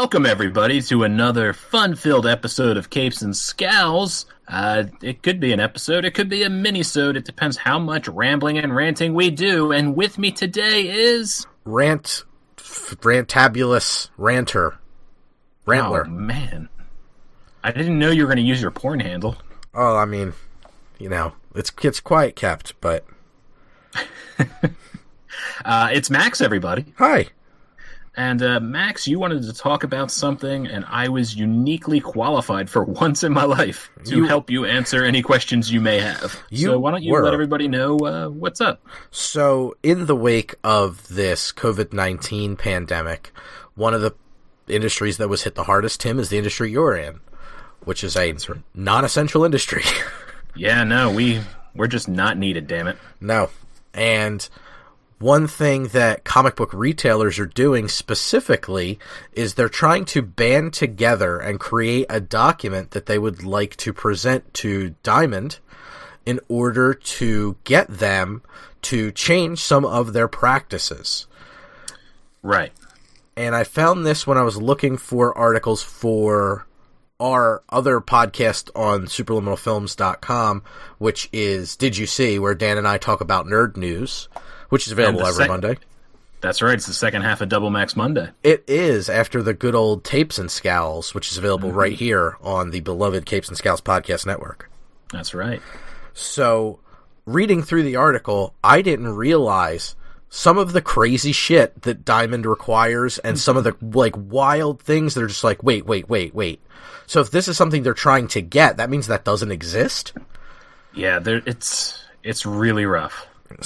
Welcome, everybody, to another fun filled episode of Capes and Scowls. Uh, it could be an episode, it could be a mini-sode. It depends how much rambling and ranting we do. And with me today is. Rant, rantabulous ranter, rantler. Oh, man. I didn't know you were going to use your porn handle. Oh, I mean, you know, it's it's quiet kept, but Uh, it's Max, everybody. hi. And uh, Max, you wanted to talk about something, and I was uniquely qualified for once in my life to You- help you answer any questions you may have. You so why don't you were. let everybody know uh, what's up? So, in the wake of this COVID nineteen pandemic, one of the industries that was hit the hardest, Tim, is the industry you're in, which is a non-essential industry. Yeah, no, we we're just not needed. Damn it. No. And one thing that comic book retailers are doing specifically is they're trying to band together and create a document that they would like to present to Diamond in order to get them to change some of their practices. Right. And I found this when I was looking for articles for our other podcast on superliminalfilms.com, which is Did You See, where Dan and I talk about nerd news, which is available every sec- Monday. That's right. It's the second half of Double Max Monday. It is after the good old Tapes and Scowls, which is available right mm-hmm. here on the beloved Capes and Scowls podcast network. That's right. So, reading through the article, I didn't realize some of the crazy shit that Diamond requires and some of the like wild things that are just like, wait, wait, wait, wait. So if this is something they're trying to get, that means that doesn't exist. Yeah, there, it's it's really rough.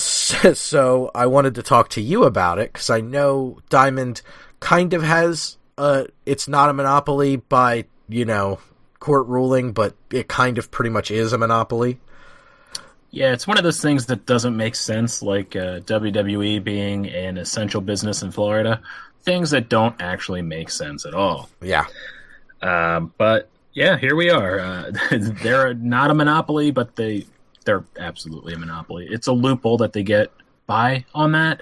So I wanted to talk to you about it because I know Diamond kind of has uh it's not a monopoly by, you know, court ruling, but it kind of pretty much is a monopoly. Yeah, it's one of those things that doesn't make sense, like uh, WWE being an essential business in Florida. Things that don't actually make sense at all. Yeah. Um, but yeah, here we are. Uh, they're not a monopoly, but they they're absolutely a monopoly. It's a loophole that they get by on that.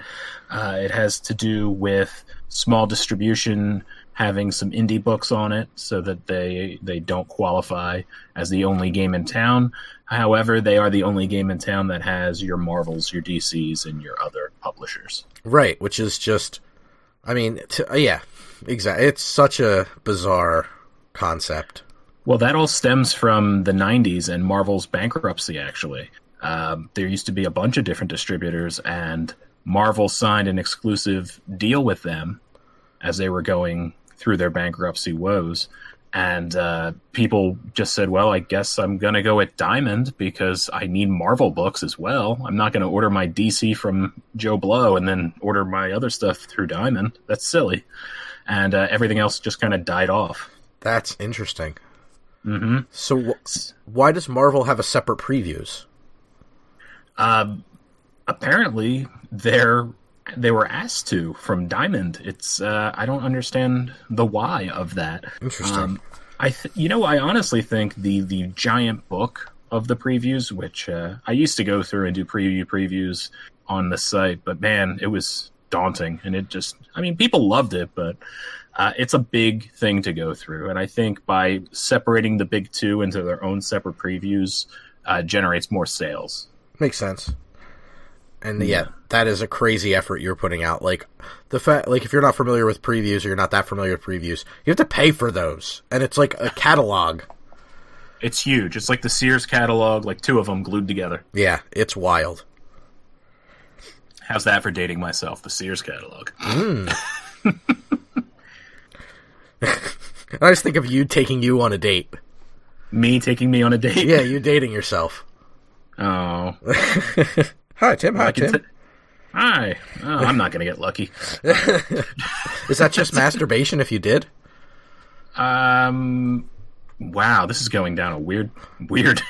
Uh, it has to do with small distribution having some indie books on it, so that they they don't qualify as the only game in town. However, they are the only game in town that has your Marvels, your DCs, and your other publishers. Right, which is just, I mean, t- yeah, exactly. It's such a bizarre concept. Well, that all stems from the 90s and Marvel's bankruptcy, actually. Um, there used to be a bunch of different distributors, and Marvel signed an exclusive deal with them as they were going through their bankruptcy woes. And uh, people just said, well, I guess I'm going to go with Diamond because I need Marvel books as well. I'm not going to order my DC from Joe Blow and then order my other stuff through Diamond. That's silly. And uh, everything else just kind of died off. That's interesting. Hmm So, wh- why does Marvel have a separate previews? Um, apparently, they're they were asked to from Diamond. It's uh, I don't understand the why of that. Interesting. Um, I th- you know I honestly think the the giant book of the previews, which uh, I used to go through and do preview previews on the site, but man, it was daunting, and it just I mean people loved it, but. Uh, it's a big thing to go through, and I think by separating the big two into their own separate previews, uh, generates more sales. Makes sense. And yeah, that is a crazy effort you're putting out. Like the fact, like if you're not familiar with previews or you're not that familiar with previews, you have to pay for those, and it's like a catalog. It's huge. It's like the Sears catalog, like two of them glued together. Yeah, it's wild. How's that for dating myself? The Sears catalog. I just think of you taking you on a date. Me taking me on a date. Yeah, you dating yourself. Oh. Hi, Tim. Hi, Tim. t- Hi. Oh, I'm not gonna get lucky. Is that just masturbation if you did? Um. Wow, this is going down a weird, weird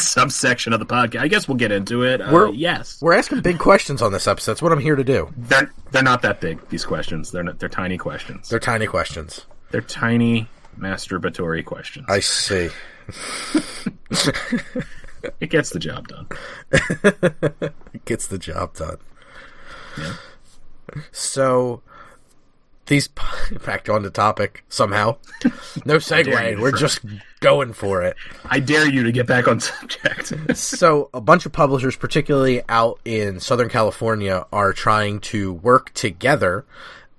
subsection of the podcast. I guess we'll get into it. Uh, We're- yes, We're asking big questions on this episode. That's what I'm here to do. they're they're not that big. These questions. They're not, they're tiny questions. They're tiny questions. They're tiny masturbatory questions. I see. it gets the job done. It gets the job done. Yeah. So, these back on the topic somehow. No segue. We're just going for it. I dare you to get back on subject. so, a bunch of publishers, particularly out in Southern California, are trying to work together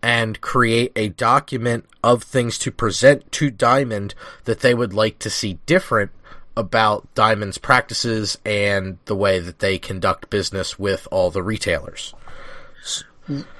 and create a document of things to present to Diamond that they would like to see different about Diamond's practices and the way that they conduct business with all the retailers.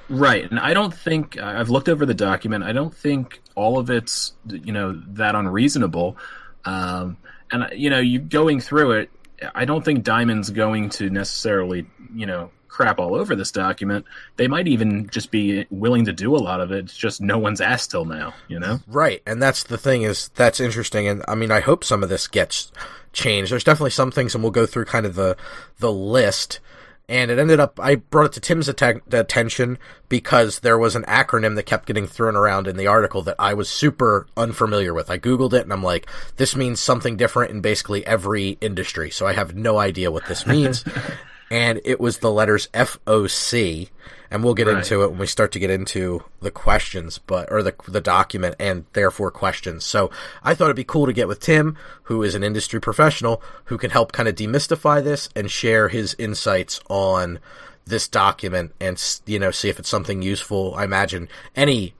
Right, and I don't think I've looked over the document. I don't think all of it's you know that unreasonable. Um, and you know, you going through it, I don't think Diamond's going to necessarily you know crap all over this document. They might even just be willing to do a lot of it. It's just no one's asked till now, you know? Right. And that's the thing is that's interesting. And I mean, I hope some of this gets changed. There's definitely some things and we'll go through kind of the, the list. And it ended up, I brought it to Tim's att- attention because there was an acronym that kept getting thrown around in the article that I was super unfamiliar with. I Googled it and I'm like, this means something different in basically every industry. So I have no idea what this means. and it was the letters FOC, and we'll get right. into it when we start to get into the questions, but or the the document and therefore questions. So I thought it'd be cool to get with Tim, who is an industry professional who can help kind of demystify this and share his insights on this document and you know see if it's something useful. I imagine any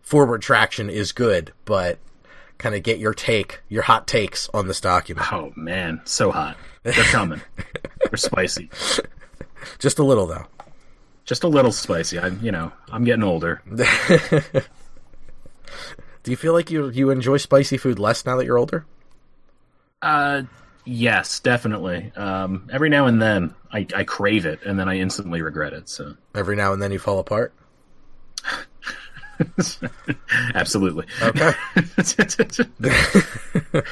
forward traction is good, but kind of get your take, your hot takes on this document. Oh man, so hot. They're coming. They're spicy. Just a little though. Just a little spicy. I'm, you know, I'm getting older. Do you feel like you you enjoy spicy food less now that you're older? Uh, yes, definitely. Um, every now and then I, I crave it, and then I instantly regret it. So every now and then you fall apart. Absolutely. Okay.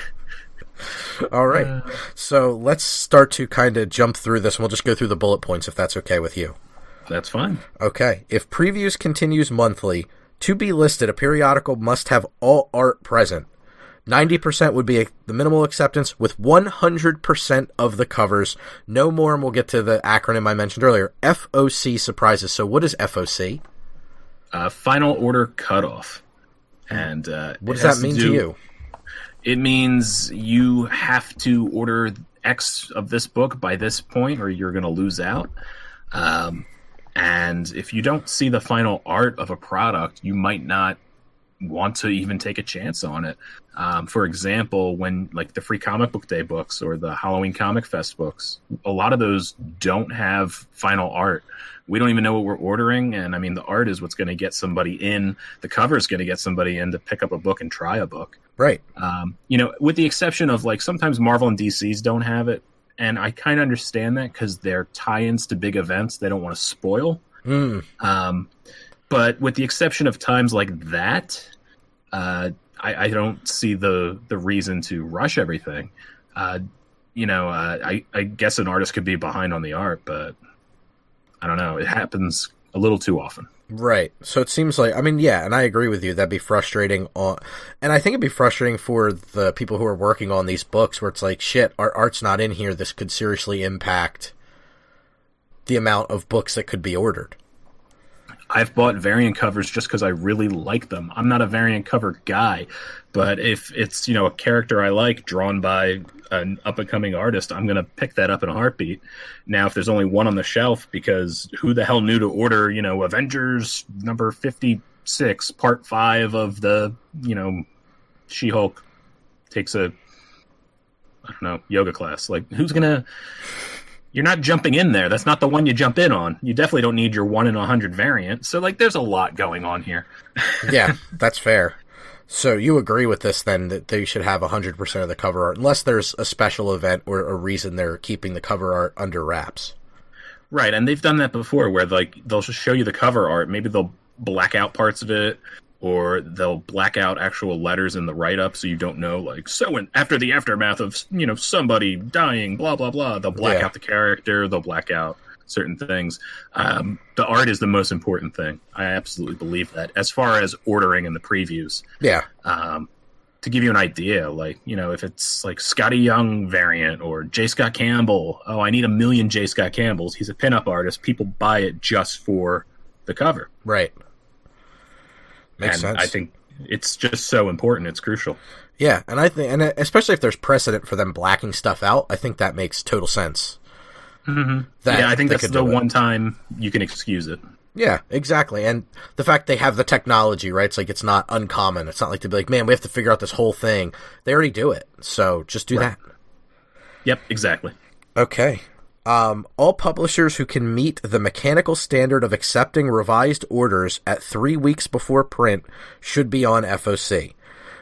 All right. Uh, so let's start to kind of jump through this and we'll just go through the bullet points if that's okay with you. That's fine. Okay. If previews continues monthly, to be listed, a periodical must have all art present. 90% would be a, the minimal acceptance with 100% of the covers. No more, and we'll get to the acronym I mentioned earlier. FOC surprises. So, what is FOC? Uh, final order cutoff. And uh, what does that mean to, do, to you? It means you have to order X of this book by this point, or you're going to lose out. Um, and if you don't see the final art of a product, you might not want to even take a chance on it. Um, for example, when like the free comic book day books or the Halloween Comic Fest books, a lot of those don't have final art. We don't even know what we're ordering, and I mean the art is what's going to get somebody in. The cover is going to get somebody in to pick up a book and try a book. Right. Um, you know, with the exception of like sometimes Marvel and DC's don't have it, and I kind of understand that because they're tie-ins to big events. They don't want to spoil. Mm. Um, but with the exception of times like that, uh, I, I, don't see the the reason to rush everything. Uh, you know, uh, I, I guess an artist could be behind on the art, but I don't know. It happens a little too often. Right. So it seems like I mean, yeah, and I agree with you. That'd be frustrating on and I think it'd be frustrating for the people who are working on these books where it's like, shit, our art's not in here. This could seriously impact the amount of books that could be ordered. I've bought variant covers just because I really like them. I'm not a variant cover guy, but if it's you know a character I like drawn by an up and coming artist, I'm gonna pick that up in a heartbeat. Now, if there's only one on the shelf, because who the hell knew to order you know Avengers number fifty six, part five of the you know She Hulk takes a I don't know yoga class. Like who's gonna you're not jumping in there. That's not the one you jump in on. You definitely don't need your one in a hundred variant. So like, there's a lot going on here. yeah, that's fair. So you agree with this then that they should have 100% of the cover art unless there's a special event or a reason they're keeping the cover art under wraps. Right, and they've done that before where like they'll just show you the cover art, maybe they'll black out parts of it or they'll black out actual letters in the write up so you don't know like so and after the aftermath of you know somebody dying blah blah blah they'll black yeah. out the character they'll black out certain things. Um, the art is the most important thing. I absolutely believe that. As far as ordering in the previews yeah. um, to give you an idea like you know if it's like Skottie Young variant or J. Scott Campbell oh i need a million J. Scott Campbells. He's a pinup artist. People buy it just for the cover. Right. Makes and sense. I think it's just so important. It's crucial. Yeah, and I think, and especially if there's precedent for them blacking stuff out, I think that makes total sense. Mm-hmm. Yeah, I think that's the do it. one time you can excuse it. Yeah, exactly. And the fact they have the technology, right? It's like it's not uncommon. It's not like to be like, man, we have to figure out this whole thing. They already do it, so just do Right. that. Yep, exactly. Okay. Um, all publishers who can meet the mechanical standard of accepting revised orders at three weeks before print should be on FOC,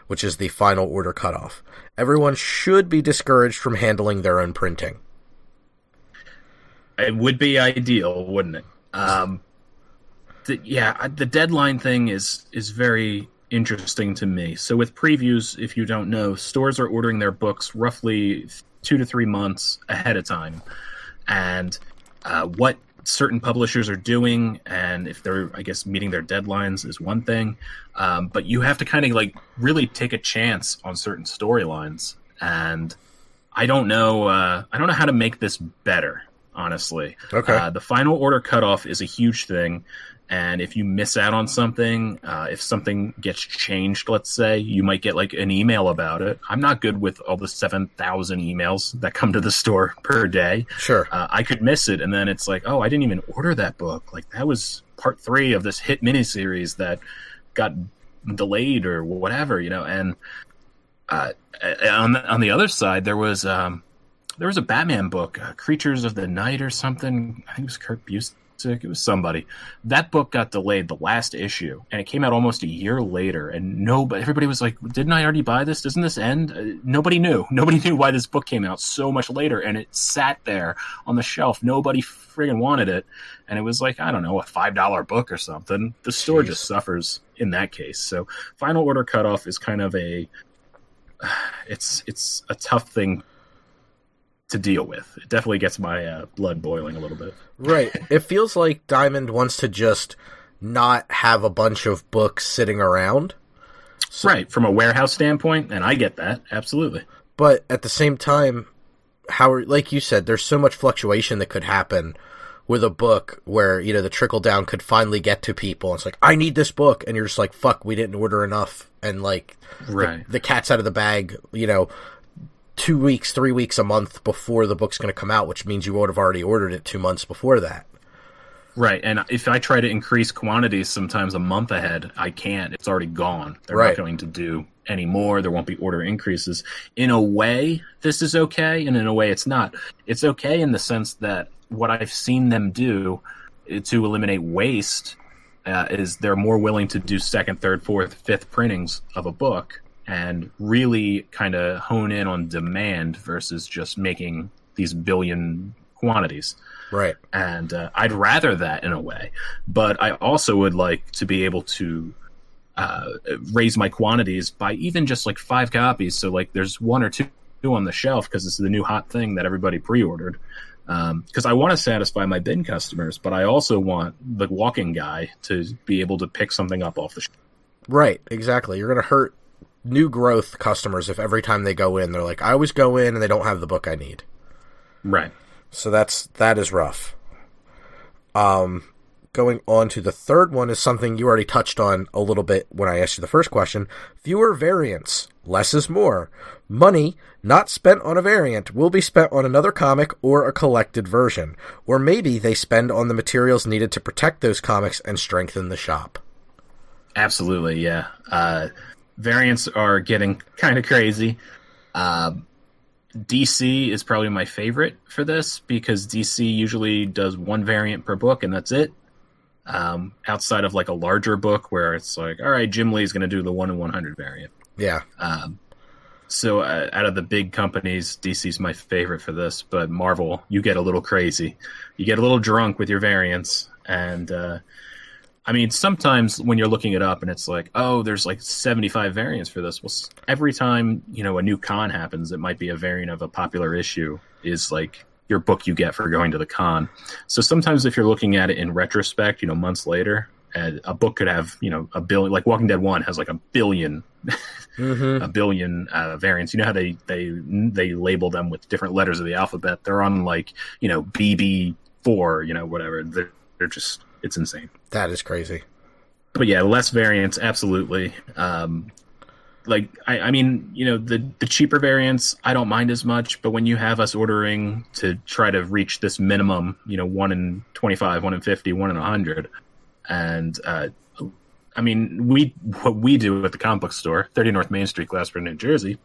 which is the final order cutoff. Everyone should be discouraged from handling their own printing. It would be ideal, wouldn't it? Um, the, yeah, the deadline thing is is very interesting to me. So with previews, if you don't know, stores are ordering their books roughly two to three months ahead of time, and uh, what certain publishers are doing and if they're i guess meeting their deadlines is one thing um, but you have to kind of like really take a chance on certain storylines and i don't know uh, i don't know how to make this better honestly Okay. uh, the final order cutoff is a huge thing and if you miss out on something uh, if something gets changed let's say you might get like an email about it i'm not good with all the 7000 emails that come to the store per day Sure. uh, I could miss it, and then it's like, oh, I didn't even order that book. Like that was part three of this hit miniseries that got delayed or whatever, you know. And uh, on the, on the other side, there was um, there was a Batman book, uh, Creatures of the Night or something. I think it was Kurt Busiek. It was somebody. That book got delayed, the last issue, and it came out almost a year later. And nobody, everybody was like, "Didn't I already buy this? Doesn't this end?" Uh, nobody knew. Nobody knew why this book came out so much later, and it sat there on the shelf. Nobody friggin' wanted it, and it was like I don't know, a five dollar book or something. The store Jeez. just suffers in that case. So, final order cutoff is kind of a it's it's a tough thing to deal with. It definitely gets my uh, blood boiling a little bit. Right. It feels like Diamond wants to just not have a bunch of books sitting around. right, from a warehouse standpoint, and I get that absolutely. But at the same time, how like you said, there's so much fluctuation that could happen with a book where you know the trickle down could finally get to people. It's like I need this book, and you're just like, "Fuck, we didn't order enough," and like Right. the cat's out of the bag. You know, two weeks, three weeks, a month before the book's going to come out, which means you would have already ordered it two months before that. Right, and if I try to increase quantities sometimes a month ahead, I can't. It's already gone. They're Right. not going to do any more. There won't be order increases. In a way, this is okay, and in a way, it's not. It's okay in the sense that what I've seen them do to eliminate waste uh, is they're more willing to do second, third, fourth, fifth printings of a book and really kind of hone in on demand versus just making these billion quantities Right. and uh, I'd rather that in a way. But I also would like to be able to uh, raise my quantities by even just like five copies. So like there's one or two on the shelf because it's the new hot thing that everybody pre-ordered. Because I want to satisfy my bin customers, but I also want the walking guy to be able to pick something up off the shelf. Right, exactly. You're going to hurt new growth customers if every time they go in, they're like, I always go in and they don't have the book I need. Right. So that's that is rough. Um, going on to the third one is something you already touched on a little bit when I asked you the first question. Fewer variants, less is more. Money not spent on a variant will be spent on another comic or a collected version, or maybe they spend on the materials needed to protect those comics and strengthen the shop. Absolutely, yeah. Uh, variants are getting kind of crazy. Um DC is probably my favorite for this because DC usually does one variant per book and that's it. Um, outside of like a larger book where it's like, all right, Jim Lee's going to do the one in one hundred variant. Yeah, Um, so uh, out of the big companies, DC's my favorite for this, but Marvel, you get a little crazy. You get a little drunk with your variants, and uh, I mean, sometimes when you're looking it up and it's like, oh, there's like 75 variants for this. Well, every time you know a new con happens, it might be a variant of a popular issue. Is like your book you get for going to the con. So sometimes if you're looking at it in retrospect, you know, months later. A book could have, you know, a billion. Like Walking Dead One has like a billion mm-hmm. a billion uh, variants. You know how they they they label them with different letters of the alphabet. They're on like you know BB four, you know whatever. They're, they're just it's insane. that is crazy. but yeah, less variants, absolutely. Um, like I, I mean, you know, the the cheaper variants I don't mind as much, but when you have us ordering to try to reach this minimum, you know, one in twenty five, one in fifty, one in hundred, and uh, I mean, we what we do at the comic book store, 30 North Main Street, Glassboro, New Jersey,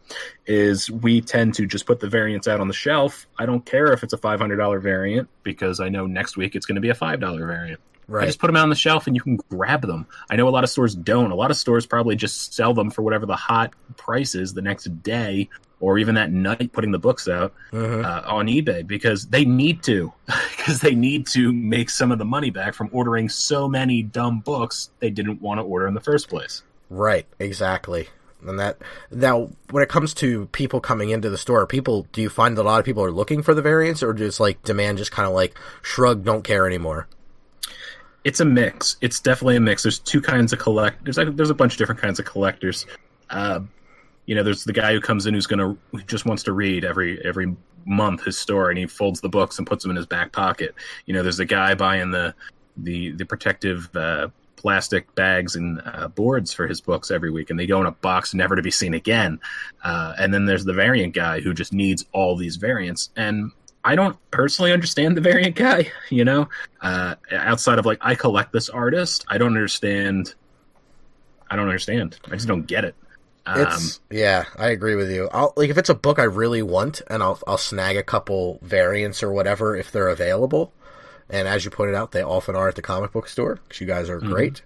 is we tend to just put the variants out on the shelf. I don't care if it's a $500 variant because I know next week it's going to be a $5 variant. Right. I just put them out on the shelf and you can grab them. I know a lot of stores don't. A lot of stores probably just sell them for whatever the hot price is the next day or even that night putting the books out Mhm. uh, on eBay because they need to because they need to make some of the money back from ordering so many dumb books they didn't want to order in the first place. Right, exactly. And that now, when it comes to people coming into the store, people do you find that a lot of people are looking for the variants, or just like demand just kind of like shrug, don't care anymore? It's a mix. It's definitely a mix. There's two kinds of collect. There's there's a bunch of different kinds of collectors. Uh, you know, there's the guy who comes in who's gonna who just wants to read every every month his story, and he folds the books and puts them in his back pocket. You know, there's the guy buying the the the protective uh, plastic bags and uh, boards for his books every week, and they go in a box never to be seen again. Uh, and then there's the variant guy who just needs all these variants, and I don't personally understand the variant guy. You know, uh, outside of like I collect this artist, I don't understand. I don't understand. I just don't get it. Um, It's yeah, I agree with you. I'll like if it's a book I really want, and I'll I'll snag a couple variants or whatever if they're available. And as you pointed out, they often are at the comic book store because you guys are great,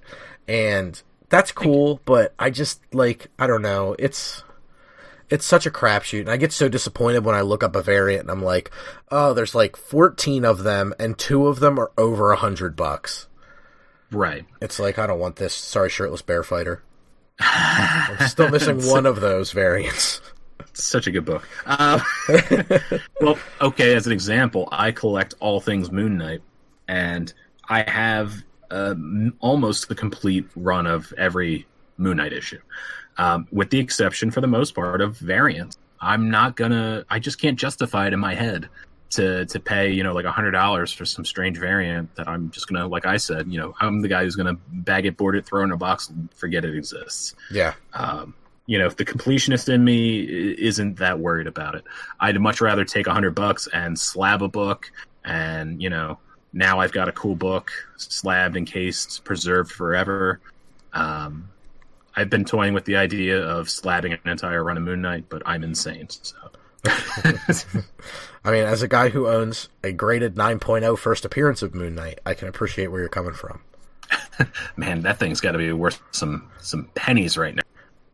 and that's cool. But I just like I don't know. It's it's such a crapshoot, and I get so disappointed when I look up a variant and I'm like, oh, there's like 14 of them, and two of them are over a hundred bucks. right. It's like I don't want this. Sorry, shirtless bear fighter. I'm still missing one of those variants. Such a good book. Uh, well, okay, as an example, I collect all things Moon Knight, and I have uh, almost the complete run of every Moon Knight issue, um, with the exception, for the most part, of variants. I'm not gonna. I just can't justify it in my head to to pay you know like a hundred dollars for some strange variant that I'm just gonna like I said you know I'm the guy who's gonna bag it, board it, throw it in a box, forget it exists Yeah, um, you know, if the completionist in me isn't that worried about it, I'd much rather take a hundred bucks and slab a book, and you know, now I've got a cool book, slabbed, encased, preserved forever. Um, I've been toying with the idea of slabbing an entire run of Moon Knight, but I'm insane. So I mean, as a guy who owns a graded 9.0 first appearance of Moon Knight, I can appreciate where you're coming from. man, that thing's got to be worth some some pennies right now.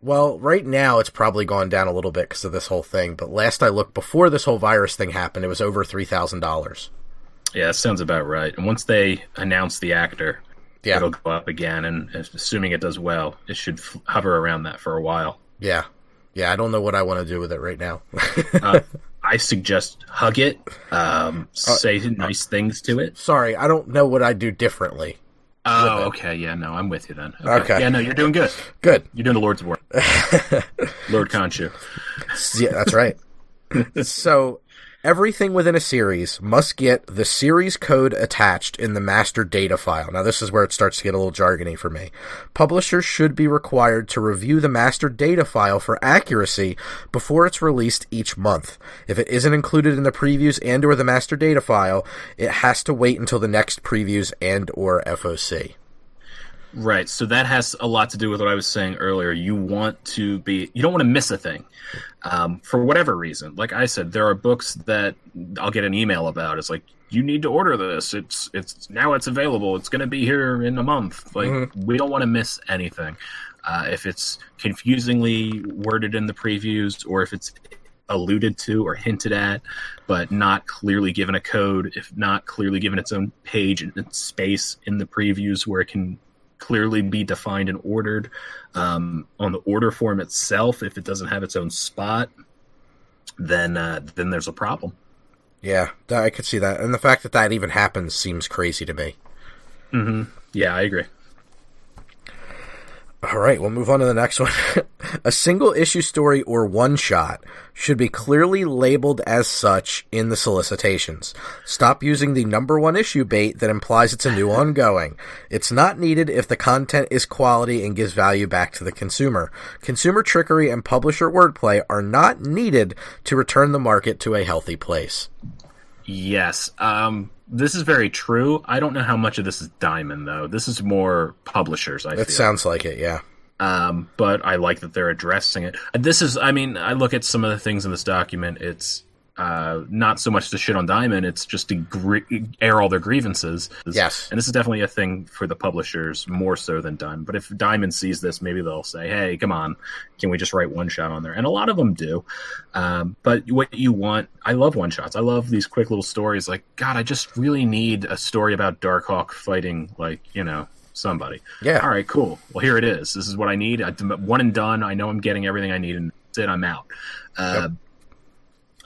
Well, right now it's probably gone down a little bit because of this whole thing, but last I looked, before this whole virus thing happened, it was over $3,000. Yeah, that sounds about right. And once they announced the actor, Yeah. it'll go up again. And assuming it does well, it should f- hover around that for a while. Yeah. Yeah, I don't know what I want to do with it right now. Uh, I suggest hug it, um, say nice things to it. Sorry, I don't know what I'd do differently. Oh, okay, yeah, no, I'm with you then. Okay. yeah, no, you're doing good. Good. You're doing the Lord's work, Lord Khonshu. Yeah, that's right. so, everything within a series must get the series code attached in the master data file. Now, this is where it starts to get a little jargony for me. Publishers should be required to review the master data file for accuracy before it's released each month. If it isn't included in the previews and or the master data file, it has to wait until the next previews and or FOC. Right. So that has a lot to do with what I was saying earlier. You want to be, you don't want to miss a thing um, for whatever reason. Like I said, there are books that I'll get an email about. It's like, you need to order this. It's, it's now it's available. It's going to be here in a month. Like, we don't want to miss anything. Uh, if it's confusingly worded in the previews or if it's alluded to or hinted at, but not clearly given a code, if not clearly given its own page and its space in the previews where it can clearly be defined and ordered um, on the order form itself. If it doesn't have its own spot, then uh, then there's a problem. Yeah, I could see that. And the fact that that even happens seems crazy to me. Yeah, I agree. All right, we'll move on to the next one. A single issue story or one shot should be clearly labeled as such in the solicitations. Stop using the number one issue bait that implies it's a new ongoing. It's not needed if the content is quality and gives value back to the consumer. Consumer trickery and publisher wordplay are not needed to return the market to a healthy place. Yes. Um, this is very true. I don't know how much of this is Diamond though. This is more publishers. I It feel. sounds like it, yeah. um, but I like that they're addressing it. This is, I mean, I look at some of the things in this document. It's uh, not so much to shit on Diamond; it's just to gr- air all their grievances. Yes. and this is definitely a thing for the publishers more so than Diamond. But if Diamond sees this, maybe they'll say, "Hey, come on, can we just write one shot on there?" And a lot of them do. Um, but what you want, I love one shots. I love these quick little stories. Like, God, I just really need a story about Darkhawk fighting, like you know, somebody. Yeah. All right, cool. Well, here it is. This is what I need. I, one and done. I know I'm getting everything I need, and that's it. I'm out. Uh,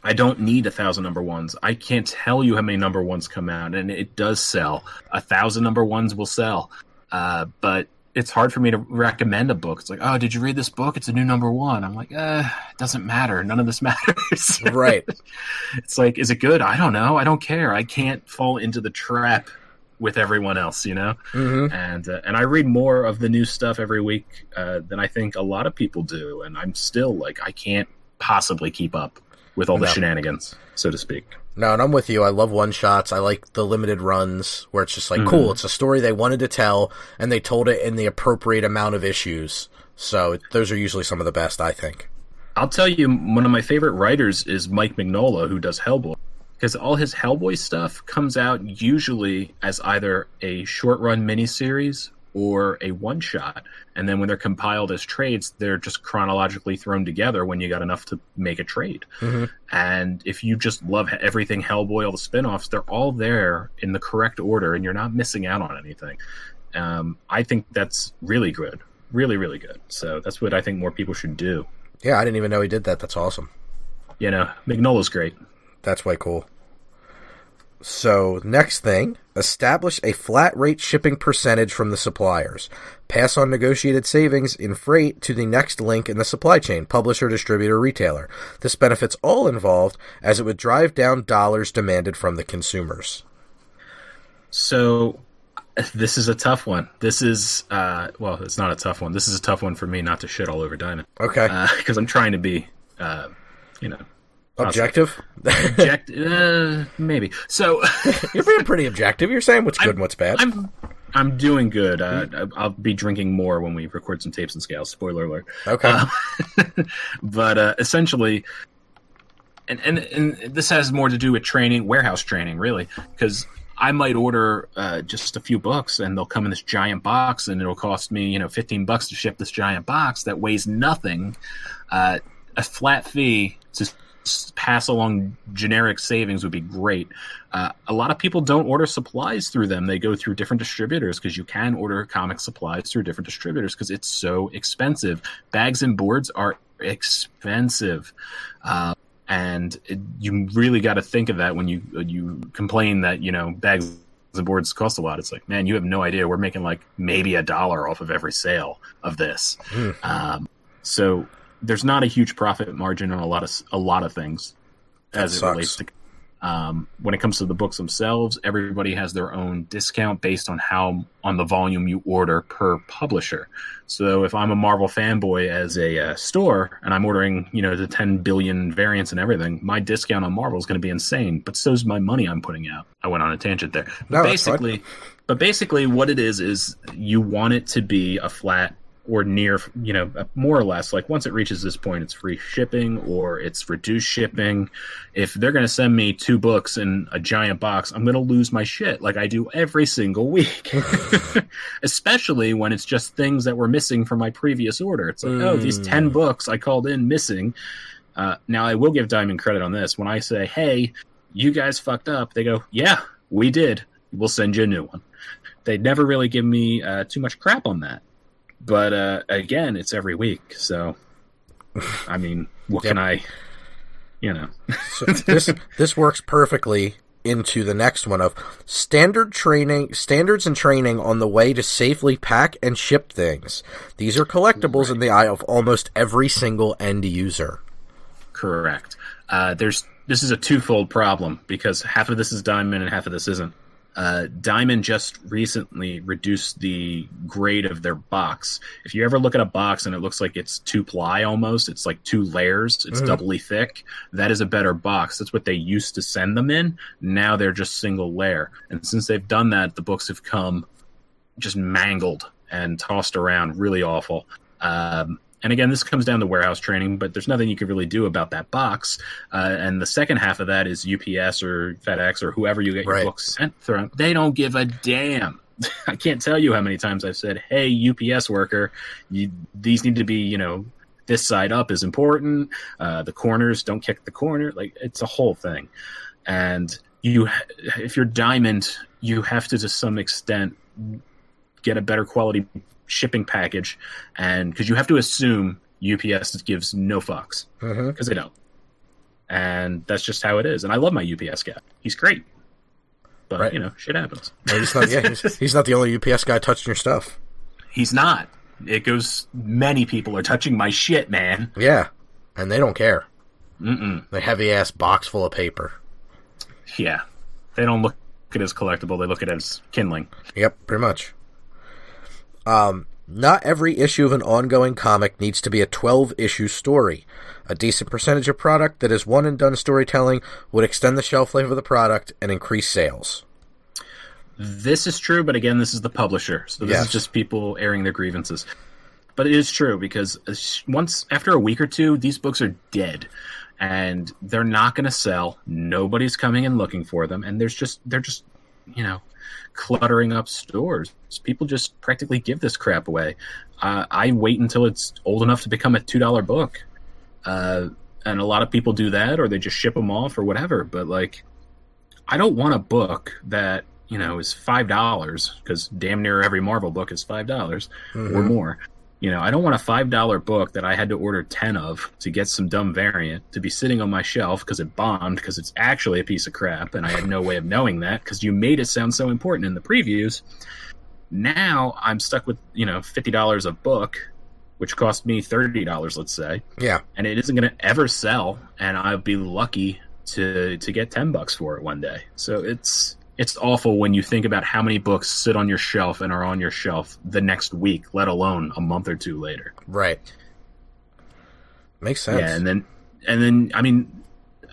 I don't need a thousand number ones. I can't tell you how many number ones come out, and it does sell. A thousand number ones will sell, uh, but it's hard for me to recommend a book. It's like, oh, did you read this book? It's a new number one. I'm like, uh, it doesn't matter. None of this matters. Right. it's like, is it good? I don't know. I don't care. I can't fall into the trap with everyone else, you know. hmm And uh, and I read more of the new stuff every week uh, than I think a lot of people do, and I'm still like, I can't possibly keep up with all the No. shenanigans, so to speak. No, and I'm with you. I love one shots. I like the limited runs where it's just like, Mhm. cool, it's a story they wanted to tell, and they told it in the appropriate amount of issues. So those are usually some of the best, I think. I'll tell you, one of my favorite writers is Mike Mignola, who does Hellboy, because all his Hellboy stuff comes out usually as either a short run miniseries or a one shot, and then when they're compiled as trades, they're just chronologically thrown together when you got enough to make a trade. Mhm. And if you just love everything Hellboy, all the spin offs, they're all there in the correct order, and you're not missing out on anything. Um, I think that's really good. Really, really good. So that's what I think more people should do. Yeah, I didn't even know he did that. That's awesome. You know, Mignola's great. That's way cool. So, next thing, establish a flat rate shipping percentage from the suppliers. Pass on negotiated savings in freight to the next link in the supply chain, publisher, distributor, retailer. This benefits all involved as it would drive down dollars demanded from the consumers. So this is a tough one. This is uh, well, it's not a tough one. This is a tough one for me not to shit all over Diamond Okay. because I'm trying to be, uh, you know, objective? object. uh, maybe. So You're being pretty objective. You're saying what's good and what's bad. I'm I'm doing good. Uh, I'll be drinking more when we record some tapes and scales. Spoiler alert. okay. but uh, essentially, and, and and this has more to do with training, warehouse training, really, because I might order uh, just a few books, and they'll come in this giant box, and it'll cost me, you know, fifteen bucks to ship this giant box that weighs nothing. Uh, a flat fee to pass along generic savings would be great. Uh, a lot of people don't order supplies through them; they go through different distributors because you can order comic supplies through different distributors because it's so expensive. Bags and boards are expensive. Uh, and it, you really got to think of that when you you complain that you know bags and boards cost a lot. It's like, man, you have no idea. We're making like maybe a dollar off of every sale of this. Hmm. Um, so there's not a huge profit margin on a lot of a lot of things as it relates to. Um, when it comes to the books themselves, everybody has their own discount based on how on the volume you order per publisher. So if I'm a Marvel fanboy as a uh, store and I'm ordering, you know, the 10 billion variants and everything, my discount on Marvel is going to be insane. But so's my money I'm putting out. I went on a tangent there. No, basically, but basically, what it is is you want it to be a flat or near, you know, more or less like once it reaches this point, it's free shipping or it's reduced shipping. If they're going to send me two books in a giant box, I'm going to lose my shit like I do every single week. Especially when it's just things that were missing from my previous order. It's like, oh, these 10 books I called in missing. Uh, now, I will give Diamond credit on this. When I say, hey, you guys fucked up, they go, yeah, we did. We'll send you a new one. They never really give me uh, too much crap on that. But uh, again, it's every week. So, I mean, what can I, you know? So this this works perfectly into the next one of standard training, standards and training on the way to safely pack and ship things. These are collectibles right. in the eye of almost every single end user. Correct. Uh, there's this is a twofold problem because half of this is diamond and half of this isn't. Uh, Diamond just recently reduced the grade of their box. If you ever look at a box and it looks like it's two ply almost, it's like two layers, it's mm-hmm. doubly thick. That is a better box. That's what they used to send them in. Now they're just single layer. And since they've done that, the books have come just mangled and tossed around, really awful. Um, and again, this comes down to warehouse training, but there's nothing you can really do about that box. Uh, and the second half of that is UPS or FedEx or whoever you get your right. books sent through. They don't give a damn. I can't tell you how many times I've said, "Hey, UPS worker, you, these need to be, you know, this side up is important. Uh, the corners don't kick the corner. Like it's a whole thing." And you, if you're diamond, you have to to some extent get a better quality shipping package, and because you have to assume UPS gives no fucks because mm-hmm. they don't, and that's just how it is. And I love my UPS guy; he's great, but right. you know, shit happens. he's not, yeah, he's, he's not the only UPS guy touching your stuff. He's not. It goes. Many people are touching my shit, man. Yeah, and they don't care. Mm-mm. The heavy ass box full of paper. Yeah, they don't look at it as collectible. They look at it as kindling. Yep, pretty much. Um, not every issue of an ongoing comic needs to be a 12 issue story. A decent percentage of product that is one and done storytelling would extend the shelf life of the product and increase sales. This is true, but again, this is the publisher. So this yes. is just people airing their grievances. But it is true because once after a week or two, these books are dead and they're not going to sell. Nobody's coming and looking for them and there's just they're just, you know, cluttering up stores. People just practically give this crap away. Uh, I wait until it's old enough to become a two dollar book, uh, and a lot of people do that, or they just ship them off or whatever. But like, I don't want a book that you know is five dollars because damn near every Marvel book is five dollars mm-hmm. or more. You know, I don't want a five dollar book that I had to order ten of to get some dumb variant to be sitting on my shelf because it bombed because it's actually a piece of crap and I had no way of knowing that because you made it sound so important in the previews. Now I'm stuck with you know fifty dollars a book, which cost me thirty dollars, let's say. Yeah, and it isn't going to ever sell, and I'll be lucky to to get ten bucks for it one day. So it's it's awful when you think about how many books sit on your shelf and are on your shelf the next week, let alone a month or two later. Right. Makes sense. Yeah, and then and then I mean,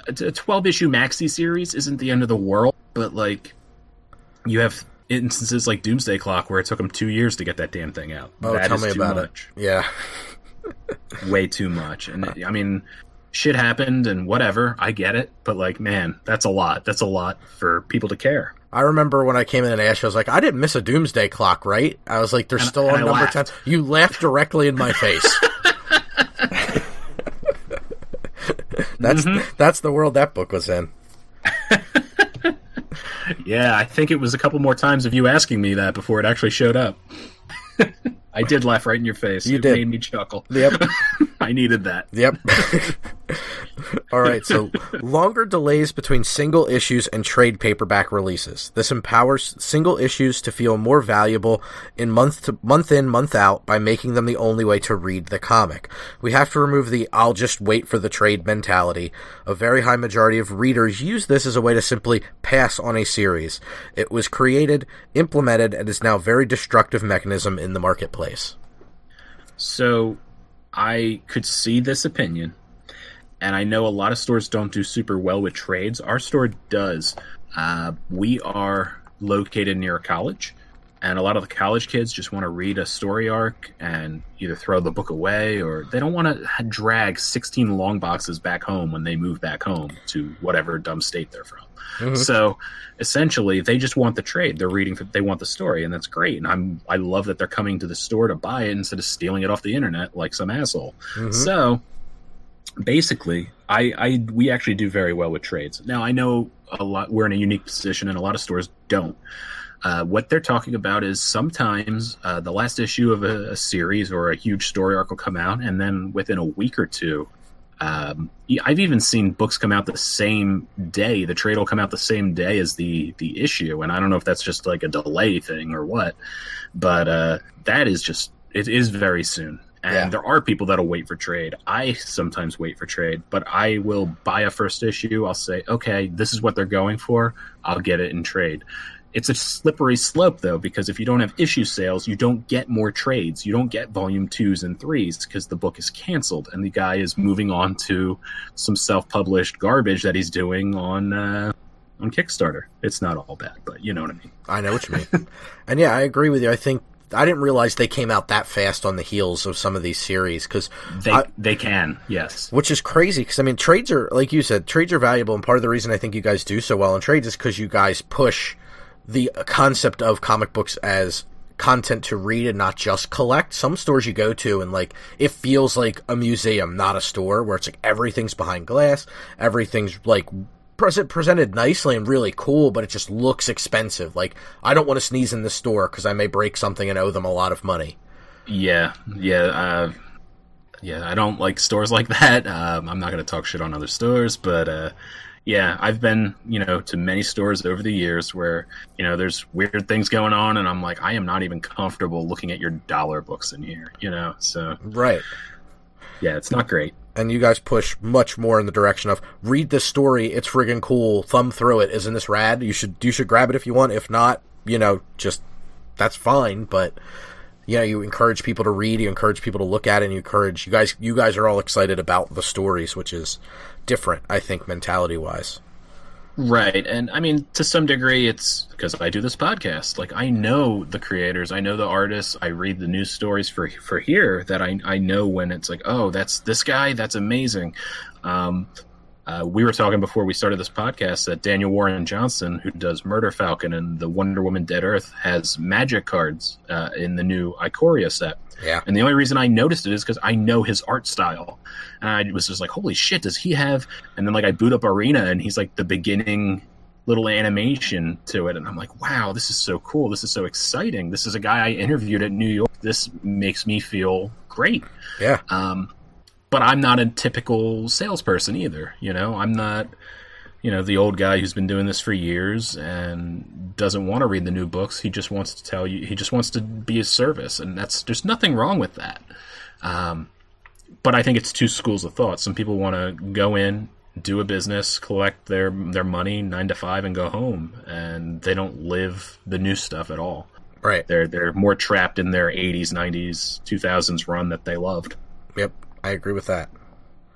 a twelve issue maxi series isn't the end of the world, but like you have instances like Doomsday Clock where it took them two years to get that damn thing out. Oh, that tell me about much. it. Yeah. Way too much, and uh. I mean, shit happened and whatever. I get it, but like, man, that's a lot. That's a lot for people to care. I remember when I came in at Ash, I was like, I didn't miss a Doomsday Clock, right? I was like, they're and, still on number laughed. ten. You laughed directly in my face. that's mm-hmm. that's the world that book was in. yeah, I think it was a couple more times of you asking me that before it actually showed up. I did laugh right in your face. You it did. made me chuckle. Yep. I needed that. Yep. All right, so longer delays between single issues and trade paperback releases. This empowers single issues to feel more valuable in month to month in, month out by making them the only way to read the comic. We have to remove the I'll just wait for the trade mentality. A very high majority of readers use this as a way to simply pass on a series. It was created, implemented, and is now a very destructive mechanism in the marketplace. So I could see this opinion and I know a lot of stores don't do super well with trades. Our store does. Uh, we are located near a college, and a lot of the college kids just want to read a story arc and either throw the book away or they don't want to drag 16 long boxes back home when they move back home to whatever dumb state they're from. Mm-hmm. So essentially, they just want the trade. They're reading, they want the story, and that's great. And I'm I love that they're coming to the store to buy it instead of stealing it off the internet like some asshole. Mm-hmm. So basically, I, I we actually do very well with trades. Now I know a lot. We're in a unique position, and a lot of stores don't. Uh, what they're talking about is sometimes uh, the last issue of a, a, series or a huge story arc will come out, and then within a week or two, Um, I've even seen books come out the same day. The trade will come out the same day as the the issue, and I don't know if that's just like a delay thing or what. But uh, that is just it is very soon. And yeah. there are people that'll wait for trade. I sometimes wait for trade, but I will buy a first issue. I'll say, okay, this is what they're going for. I'll get it in trade. It's a slippery slope though, because if you don't have issue sales, you don't get more trades. You don't get volume twos and threes because the book is canceled and the guy is moving on to some self-published garbage that he's doing on uh, on Kickstarter. It's not all bad, but you know what I mean. I know what you mean. and yeah, I agree with you. I think I didn't realize they came out that fast on the heels of some of these series because they I, they can yes, which is crazy because I mean trades are like you said trades are valuable and part of the reason I think you guys do so well in trades is because you guys push the concept of comic books as content to read and not just collect. Some stores you go to and like it feels like a museum, not a store where it's like everything's behind glass, everything's like present presented nicely and really cool, but it just looks expensive. Like I don't want to sneeze in the store because I may break something and owe them a lot of money. Yeah, yeah, uh, yeah. I don't like stores like that. Um, I'm not going to talk shit on other stores, but uh, yeah, I've been, you know, to many stores over the years where, you know, there's weird things going on and I'm like, I am not even comfortable looking at your dollar books in here, you know. So Right. Yeah, it's not great. And you guys push much more in the direction of read this story, it's friggin' cool, thumb through it, isn't this rad? You should you should grab it if you want. If not, you know, just that's fine, but you know, you encourage people to read, you encourage people to look at it, and you encourage you guys you guys are all excited about the stories, which is different, I think, mentality wise. Right. And I mean, to some degree, it's because I do this podcast. Like, I know the creators, I know the artists, I read the news stories for, for here that I, I know when it's like, oh, that's this guy, that's amazing. Um, uh, we were talking before we started this podcast that Daniel Warren Johnson, who does Murder Falcon and the Wonder Woman Dead Earth, has magic cards uh, in the new Ikoria set. Yeah. And the only reason I noticed it is because I know his art style. And I was just like, holy shit, does he have. And then, like, I boot up Arena and he's like the beginning little animation to it. And I'm like, wow, this is so cool. This is so exciting. This is a guy I interviewed at New York. This makes me feel great. Yeah. Um, but I'm not a typical salesperson either. You know, I'm not, you know, the old guy who's been doing this for years and doesn't want to read the new books. He just wants to tell you, he just wants to be a service. And that's, there's nothing wrong with that. Um, but I think it's two schools of thought. Some people want to go in, do a business, collect their their money nine to five, and go home, and they don't live the new stuff at all. Right. They're they're more trapped in their 80s, 90s, 2000s run that they loved. Yep. I agree with that.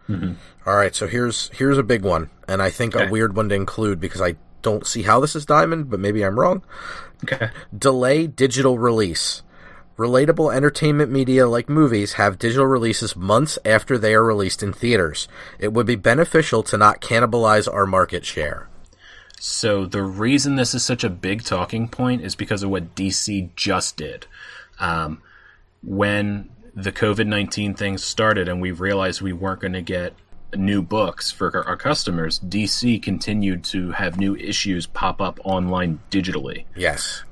Mm-hmm. All right, so here's here's a big one, and I think okay. a weird one to include because I don't see how this is diamond, but maybe I'm wrong. Okay. Delay digital release. Relatable entertainment media like movies have digital releases months after they are released in theaters. It would be beneficial to not cannibalize our market share. So the reason this is such a big talking point is because of what DC just did. Um, when the COVID 19 thing started and we realized we weren't going to get new books for our, customers, DC continued to have new issues pop up online digitally. Yes.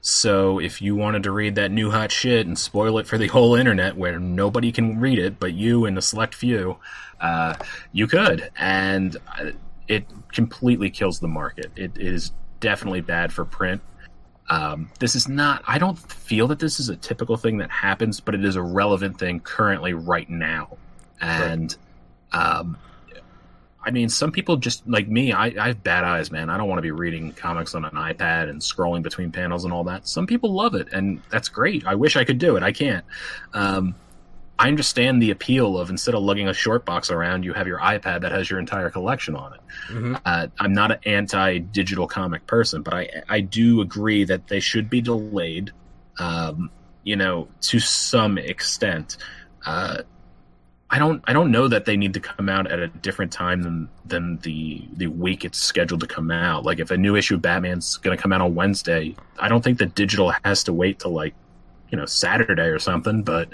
So if you wanted to read that new hot shit and spoil it for the whole internet where nobody can read it but you and a select few, uh, you could. And uh, it completely kills the market. It is definitely bad for print. Um, this is not, I don't feel that this is a typical thing that happens, but it is a relevant thing currently right now. And, right. um, I mean, some people just like me. I, I have bad eyes, man. I don't want to be reading comics on an iPad and scrolling between panels and all that. Some people love it, and that's great. I wish I could do it. I can't. Um, I understand the appeal of instead of lugging a short box around, you have your iPad that has your entire collection on it. Mm-hmm. Uh, I'm not an anti-digital comic person, but I I do agree that they should be delayed. Um, you know, to some extent. Uh, I don't I don't know that they need to come out at a different time than than the the week it's scheduled to come out. Like if a new issue of Batman's going to come out on Wednesday, I don't think the digital has to wait till like you know Saturday or something. But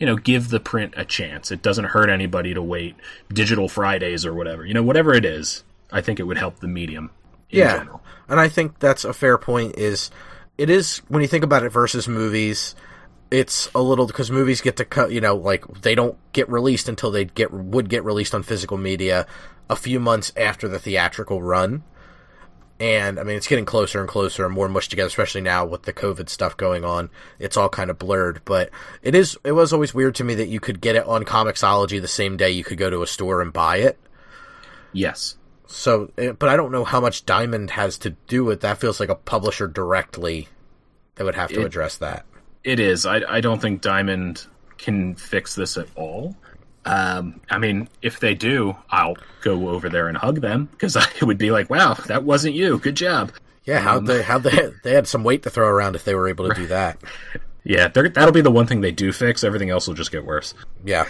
you know, give the print a chance. It doesn't hurt anybody to wait digital Fridays or whatever. You know, whatever it is, I think it would help the medium. yeah, general. and I think that's a fair point. Is it is when you think about it versus movies it's a little because movies get to cut. You know, like they don't get released until they get would get released on physical media a few months after the theatrical run. And I mean, it's getting closer and closer and more mushed together, especially now with the COVID stuff going on. It's all kind of blurred, but it is. It was always weird to me that you could get it on Comixology the same day you could go to a store and buy it. Yes. So, eh, but I don't know how much Diamond has to do with that. Feels like a publisher directly that would have to It- address that. It is. I, I don't think Diamond can fix this at all. Um, I mean, if they do, I'll go over there and hug them because I would be like, "Wow, that wasn't you. Good job." Yeah, how they how they they had some weight to throw around if they were able to do that. Yeah, that'll be the one thing they do fix. Everything else will just get worse. Yeah.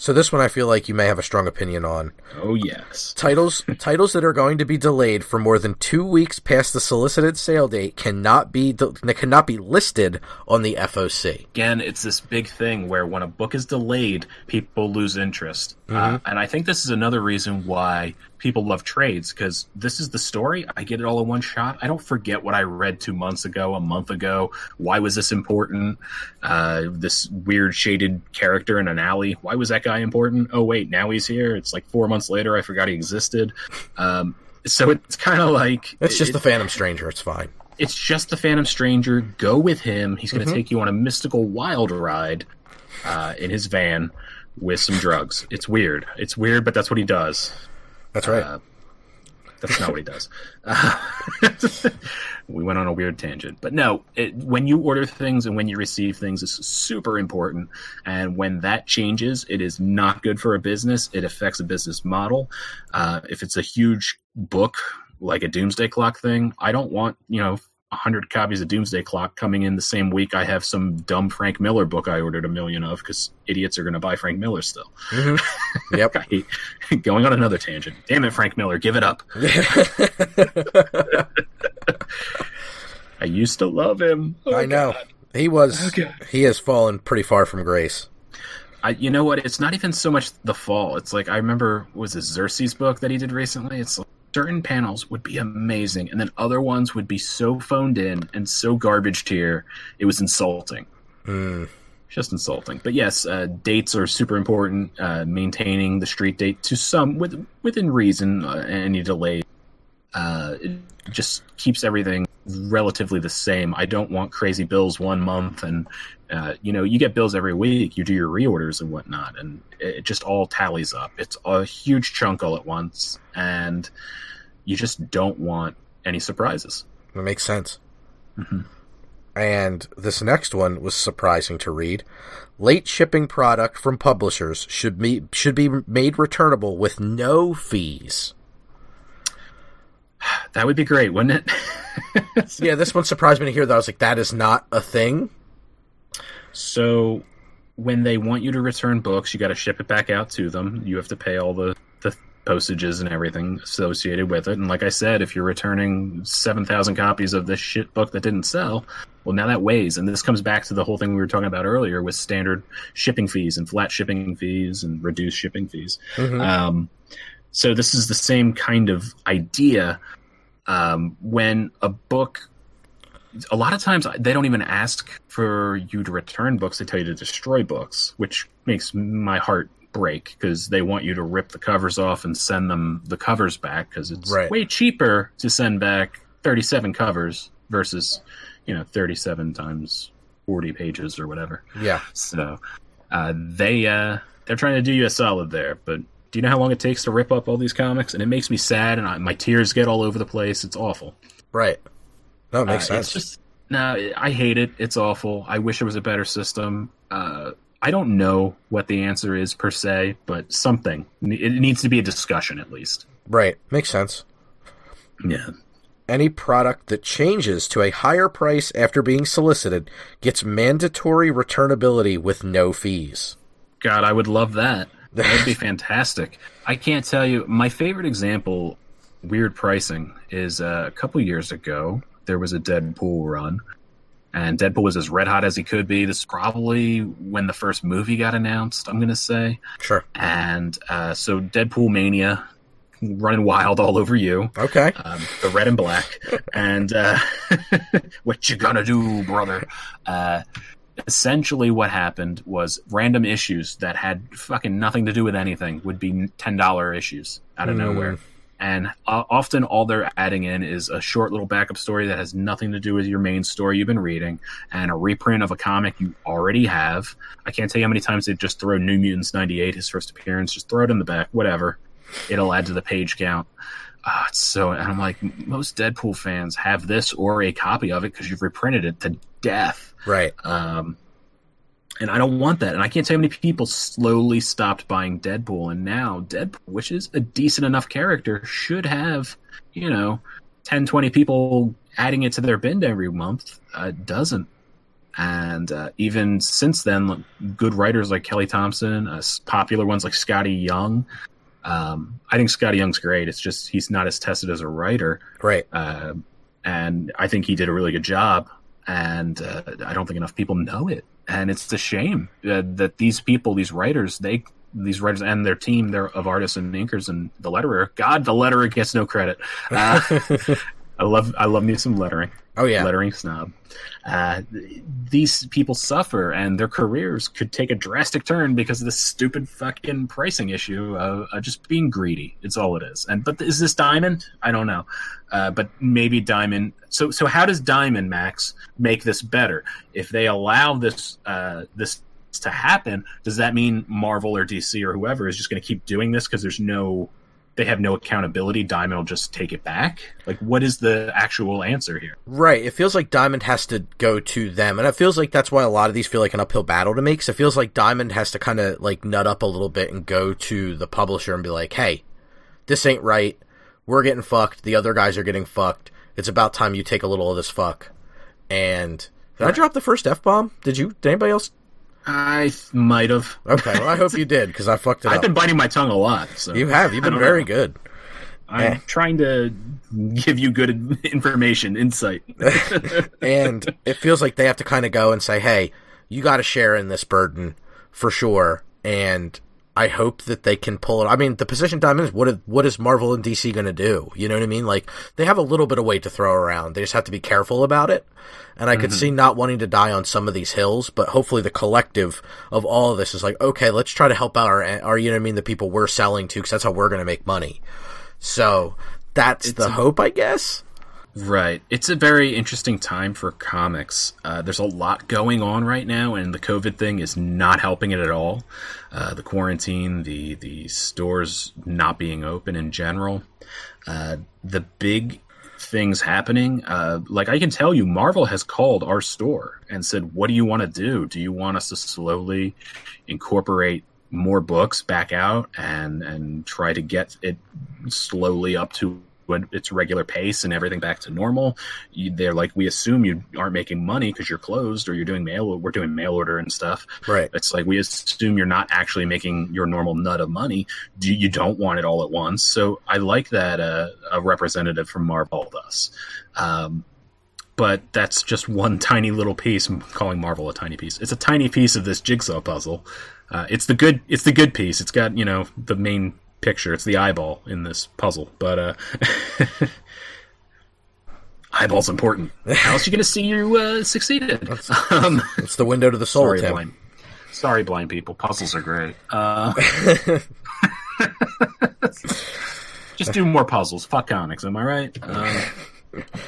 So this one I feel like you may have a strong opinion on. Oh yes. Titles titles that are going to be delayed for more than 2 weeks past the solicited sale date cannot be cannot be listed on the FOC. Again, it's this big thing where when a book is delayed, people lose interest, uh, and I think this is another reason why people love trades because this is the story. I get it all in one shot. I don't forget what I read two months ago, a month ago. Why was this important? Uh, this weird shaded character in an alley. Why was that guy important? Oh wait, now he's here. It's like four months later. I forgot he existed. Um, so it's kind of like It's just it- the Phantom Stranger, it's fine. it's just the Phantom Stranger. Go with him. He's going to take you on a mystical wild ride uh, in his van with some drugs. It's weird. It's weird, but that's what he does. That's right. Uh, That's not what he does. Uh, we went on a weird tangent, but no. It, when you order things and when you receive things, is super important. And when that changes, it is not good for a business. It affects a business model. Uh, if it's a huge book like a Doomsday Clock thing, I don't want you know. 100 copies of Doomsday Clock coming in the same week I have some dumb Frank Miller book I ordered a million of because idiots are going to buy Frank Miller still. Mhm. Yep. I going on another tangent. Damn it, Frank Miller, give it up. I used to love him. Oh, I know. God. He was he has fallen pretty far from grace. I, you know what? It's not even so much the fall. It's like I remember was this Xerxes book that he did recently. It's like certain panels would be amazing, and then other ones would be so phoned in and so garbage tier. It was insulting. Hmm. Just insulting. But yes, uh, dates are super important. Uh, maintaining the street date to some with within reason. Uh, any delay uh, it just keeps everything relatively the same. I don't want crazy bills one month, and uh, you know you get bills every week. You do your reorders and whatnot, and it just all tallies up. It's a huge chunk all at once, and you just don't want any surprises. That makes sense. Mhm. And this next one was surprising to read. Late shipping product from publishers should be should be made returnable with no fees. That would be great, wouldn't it? Yeah, this one surprised me to hear that. I was like, that is not a thing. So when they want you to return books, you got to ship it back out to them. You have to pay all the, the postages and everything associated with it. And like I said, if you're returning 7,000 copies of this shit book that didn't sell, well, now that weighs. And this comes back to the whole thing we were talking about earlier with standard shipping fees and flat shipping fees and reduced shipping fees. Um, so this is the same kind of idea. Um, when a book a lot of times they don't even ask for you to return books they tell you to destroy books which makes my heart break because they want you to rip the covers off and send them the covers back because it's Right. way cheaper to send back 37 covers versus you know 37 times 40 pages or whatever Yeah. so uh, they uh, they're trying to do you a solid there but do you know how long it takes to rip up all these comics and it makes me sad and I, my tears get all over the place it's awful Right. No, it makes uh, sense. It's just no, I hate it. It's awful. I wish it was a better system. Uh, I don't know what the answer is per se, but something. It needs to be a discussion at least. Right. Makes sense. Yeah. Any product that changes to a higher price after being solicited gets mandatory returnability with no fees. God, I would love that. That would be fantastic. I can't tell you. My favorite example, weird pricing, is uh, a couple years ago. There was a Deadpool run, and Deadpool was as red hot as he could be. This is probably when the first movie got announced. I'm going to say. Sure. and uh, so Deadpool mania running wild all over you, Okay. um, the red and black, and uh, what you gonna do, brother? Uh, essentially what happened was random issues that had fucking nothing to do with anything would be $10 issues out of Hmm. nowhere. And uh, often all they're adding in is a short little backup story that has nothing to do with your main story you've been reading and a reprint of a comic you already have. I can't tell you how many times they just throw New Mutants 98, his first appearance, just throw it in the back, whatever. It'll add to the page count. Ah, it's so, and I'm like, most Deadpool fans have this or a copy of it because you've reprinted it to death. Right. Um, and I don't want that. And I can't tell you how many people slowly stopped buying Deadpool, and now Deadpool, which is a decent enough character, should have, you know, 10, 20 people adding it to their bin every month. Uh, doesn't. And uh, even since then, good writers like Kelly Thompson, uh, popular ones like Skottie Young. Um, I think Skottie Young's great. It's just he's not as tested as a writer Right. uh, and I think he did a really good job. And uh, I don't think enough people know it, and it's a shame uh, that these people, these writers, they these writers and their team, they're of artists and inkers and the letterer. God, the letterer gets no credit. Uh, I love I love me some lettering Oh yeah. lettering snob. Uh, these people suffer, and their careers could take a drastic turn because of this stupid fucking pricing issue of, just being greedy. It's all it is. And but is this Diamond? I don't know. Uh, but maybe Diamond. So so how does Diamond Max make this better? If they allow this uh, this to happen, does that mean Marvel or DC or whoever is just going to keep doing this because there's no they have no accountability? Diamond will just take it back. Like, what is the actual answer here? Right. It feels like Diamond has to go to them, and it feels like that's why a lot of these feel like an uphill battle to me. Because it feels like Diamond has to kind of like nut up a little bit and go to the publisher and be like, "Hey, this ain't right. We're getting fucked. The other guys are getting fucked. It's about time you take a little of this fuck." And did I drop the first f bomb? Did you? Did anybody else? I might have. Okay, well, I hope you did because I fucked it up. I've up. been biting my tongue a lot. So You have. You've been very know. good. I'm Eh. trying to give you good information, insight. and it feels like they have to kind of go and say, "Hey, you got to share in this burden for sure." And I hope that they can pull it. I mean, the position diamond is what? Is, what is Marvel and DC going to do? You know what I mean? Like they have a little bit of weight to throw around. They just have to be careful about it. And I could mm-hmm. see not wanting to die on some of these hills, but hopefully the collective of all of this is like, okay, let's try to help out our, our you know what I mean, the people we're selling to, because that's how we're going to make money. So that's the hope, I guess. Right. It's a very interesting time for comics. Uh, there's a lot going on right now, and the COVID thing is not helping it at all. Uh, the quarantine, the the stores not being open in general, uh, the big things happening. Uh, like I can tell you, Marvel has called our store and said, "What do you want to do? Do you want us to slowly incorporate?" more books back out and and try to get it slowly up to what its regular pace and everything back to normal. You, they're like, we assume you aren't making money because you're closed or you're doing mail. We're doing mail order and stuff. Right. It's like we assume you're not actually making your normal nut of money. Do you don't want it all at once? So I like that uh, a representative from Marvel does. Um, but that's just one tiny little piece. I'm calling Marvel a tiny piece. It's a tiny piece of this jigsaw puzzle. Uh, it's the good. It's the good piece. It's got you know the main picture. It's the eyeball in this puzzle. But uh, eyeball's important. How else you going to see you uh, succeeded? Um, It's the window to the soul, sorry, Tim. blind. Sorry, blind people. Puzzles are great. Uh, just do more puzzles. Fuck comics. Am I right? Um,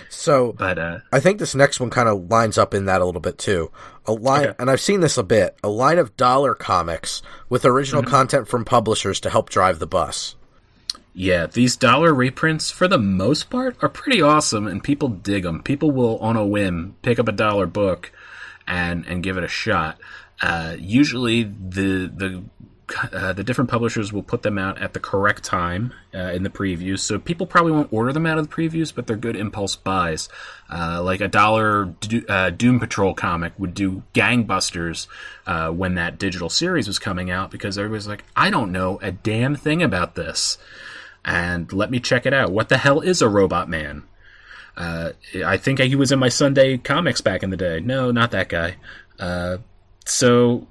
So but uh, I think this next one kind of lines up in that a little bit too. A line, Okay. and I've seen this a bit. A line of dollar comics with original Mm-hmm. content from publishers to help drive the bus. Yeah, these dollar reprints, for the most part, are pretty awesome, and people dig them. People will, on a whim, pick up a dollar book and and give it a shot. Uh, usually, the the uh, the different publishers will put them out at the correct time uh, in the previews, so people probably won't order them out of the previews, but they're good impulse buys. Uh, like a dollar Do- uh, Doom Patrol comic would do gangbusters uh, when that digital series was coming out because everybody's like, I don't know a damn thing about this and let me check it out. What the hell is a robot man? Uh, I think he was in my Sunday comics back in the day. No, not that guy. So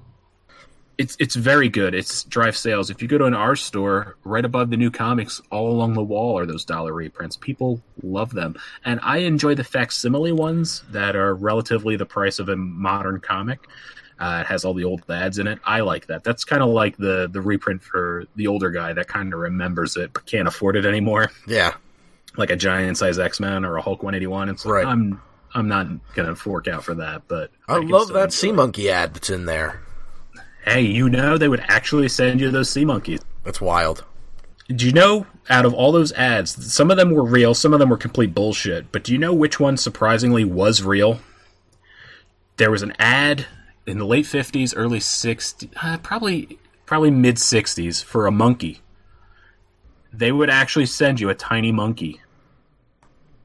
It's it's very good. It's drive sales. If you go to an R store, right above the new comics, all along the wall are those dollar reprints. People love them, and I enjoy the facsimile ones that are relatively the price of a modern comic. Uh, it has all the old ads in it. I like that. That's kind of like the the reprint for the older guy that kind of remembers it but can't afford it anymore, Yeah. like a giant size X Men or a Hulk 181. It's like, Right. I'm I'm not gonna fork out for that, but I, can love that Sea. Monkey ad that's in there. Hey, you know they would actually send you those sea monkeys. That's wild. Do you know out of all those ads, some of them were real, some of them were complete bullshit. But do you know which one surprisingly was real? There was an ad in the late fifties, early sixties, uh, probably probably mid sixties for a monkey. They would actually send you a tiny monkey,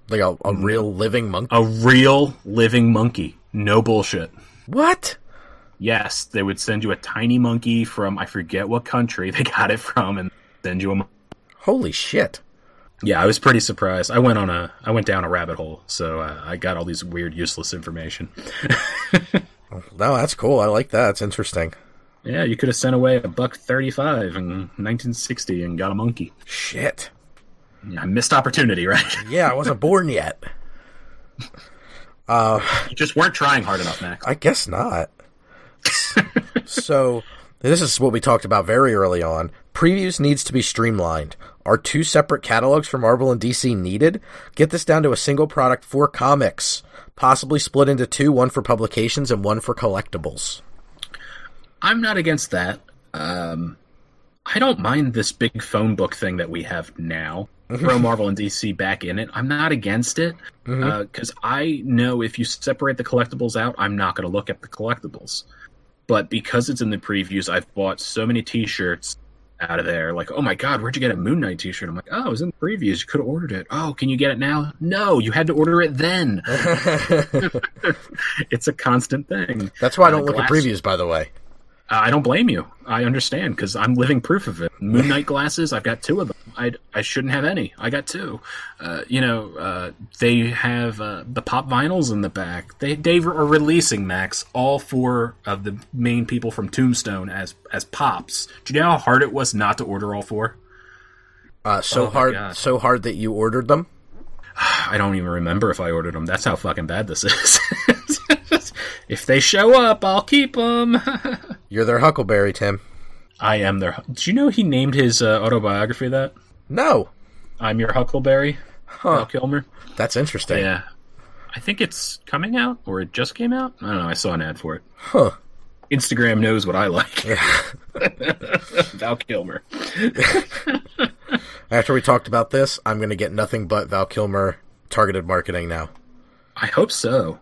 Like a, a real living monkey. a real living monkey, no bullshit. What? Yes, they would send you a tiny monkey from I forget what country they got it from, and send you a. Holy shit. Yeah, I was pretty surprised. I went on a I went down a rabbit hole, so uh, I got all these weird, useless information. No, that's cool. I like that. It's interesting. Yeah, you could have sent away a buck thirty-five in 1960 and got a monkey. Shit. Yeah, missed opportunity, right? Yeah, I wasn't born yet. Uh, you just weren't trying hard enough, Max. I guess not. So, this is what we talked about very early on. Previews needs to be streamlined. Are two separate catalogs for Marvel and DC needed? Get this down to a single product for comics, possibly split into two, one for publications and one for collectibles. I'm not against that. Um, I don't mind this big phone book thing that we have now. Mm-hmm. Throw Marvel and DC back in it. I'm not against it mm-hmm. uh, because I know if you separate the collectibles out, I'm not going to look at the collectibles. But because it's in the previews, I've bought so many T-shirts out of there. Like, oh my god, where'd you get a Moon Knight T-shirt? I'm like, oh, it was in the previews. You could have ordered it. Oh, can you get it now? No, you had to order it then. it's a constant thing. That's why I don't Uh, look at previews, by the way. Uh, I don't blame you. I understand because I'm living proof of it. Moon Knight glasses, I've got two of them. I, I shouldn't have any. I got two. Uh, you know, uh, they have uh, the pop vinyls in the back. They they are releasing Max all four of the main people from Tombstone as as pops. Do you know how hard it was not to order all four? Uh, so Oh hard, God. so hard that you ordered them. I don't even remember if I ordered them. That's how fucking bad this is. if they show up, I'll keep them. You're their Huckleberry, Tim. I am their. Did you know he named his uh, autobiography that? No, I'm your Huckleberry, Val Kilmer. that's interesting. Yeah, I think it's coming out or it just came out. I don't know. I saw an ad for it. Huh. Instagram knows what I like. Yeah. Val Kilmer. After we talked about this, I'm going to get nothing but Val Kilmer targeted marketing now. I hope so.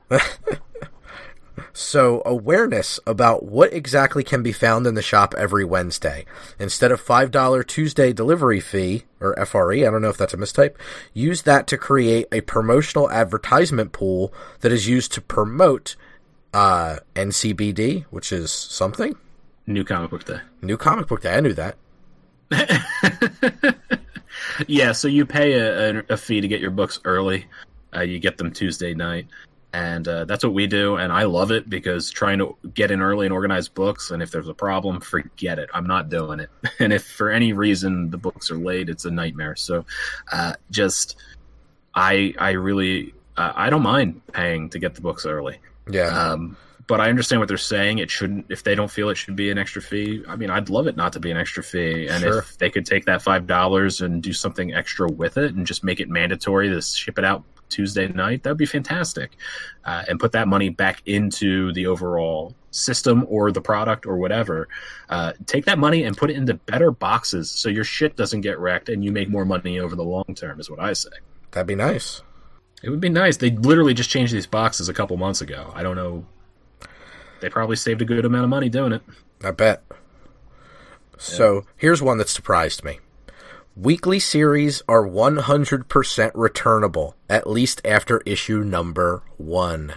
So, awareness about what exactly can be found in the shop every Wednesday. Instead of $5 Tuesday delivery fee, or FRE, I don't know if that's a mistype, use that to create a promotional advertisement pool that is used to promote uh, NCBD, which is something. New comic book day. New comic book day, I knew that. Yeah, so you pay a, a, fee to get your books early. Uh, you get them Tuesday night, and uh, that's what we do. And I love it because trying to get in early and organize books, and if there's a problem, forget it. I'm not doing it. And if for any reason the books are late, it's a nightmare. So, uh, just I I really uh, I don't mind paying to get the books early. Yeah. Um, but I understand what they're saying. It shouldn't, if they don't feel it should be an extra fee. I mean, I'd love it not to be an extra fee. And Sure. if they could take that five dollars and do something extra with it and just make it mandatory to ship it out Tuesday night, that'd be fantastic. Uh, and put that money back into the overall system or the product or whatever. Uh, take that money and put it into better boxes so your shit doesn't get wrecked and you make more money over the long term. Is what I say. That'd be nice. It would be nice. They literally just changed these boxes a couple months ago. I don't know. They probably saved a good amount of money doing it. I bet. So here's one that surprised me. Weekly series are 100% returnable, at least after issue number one.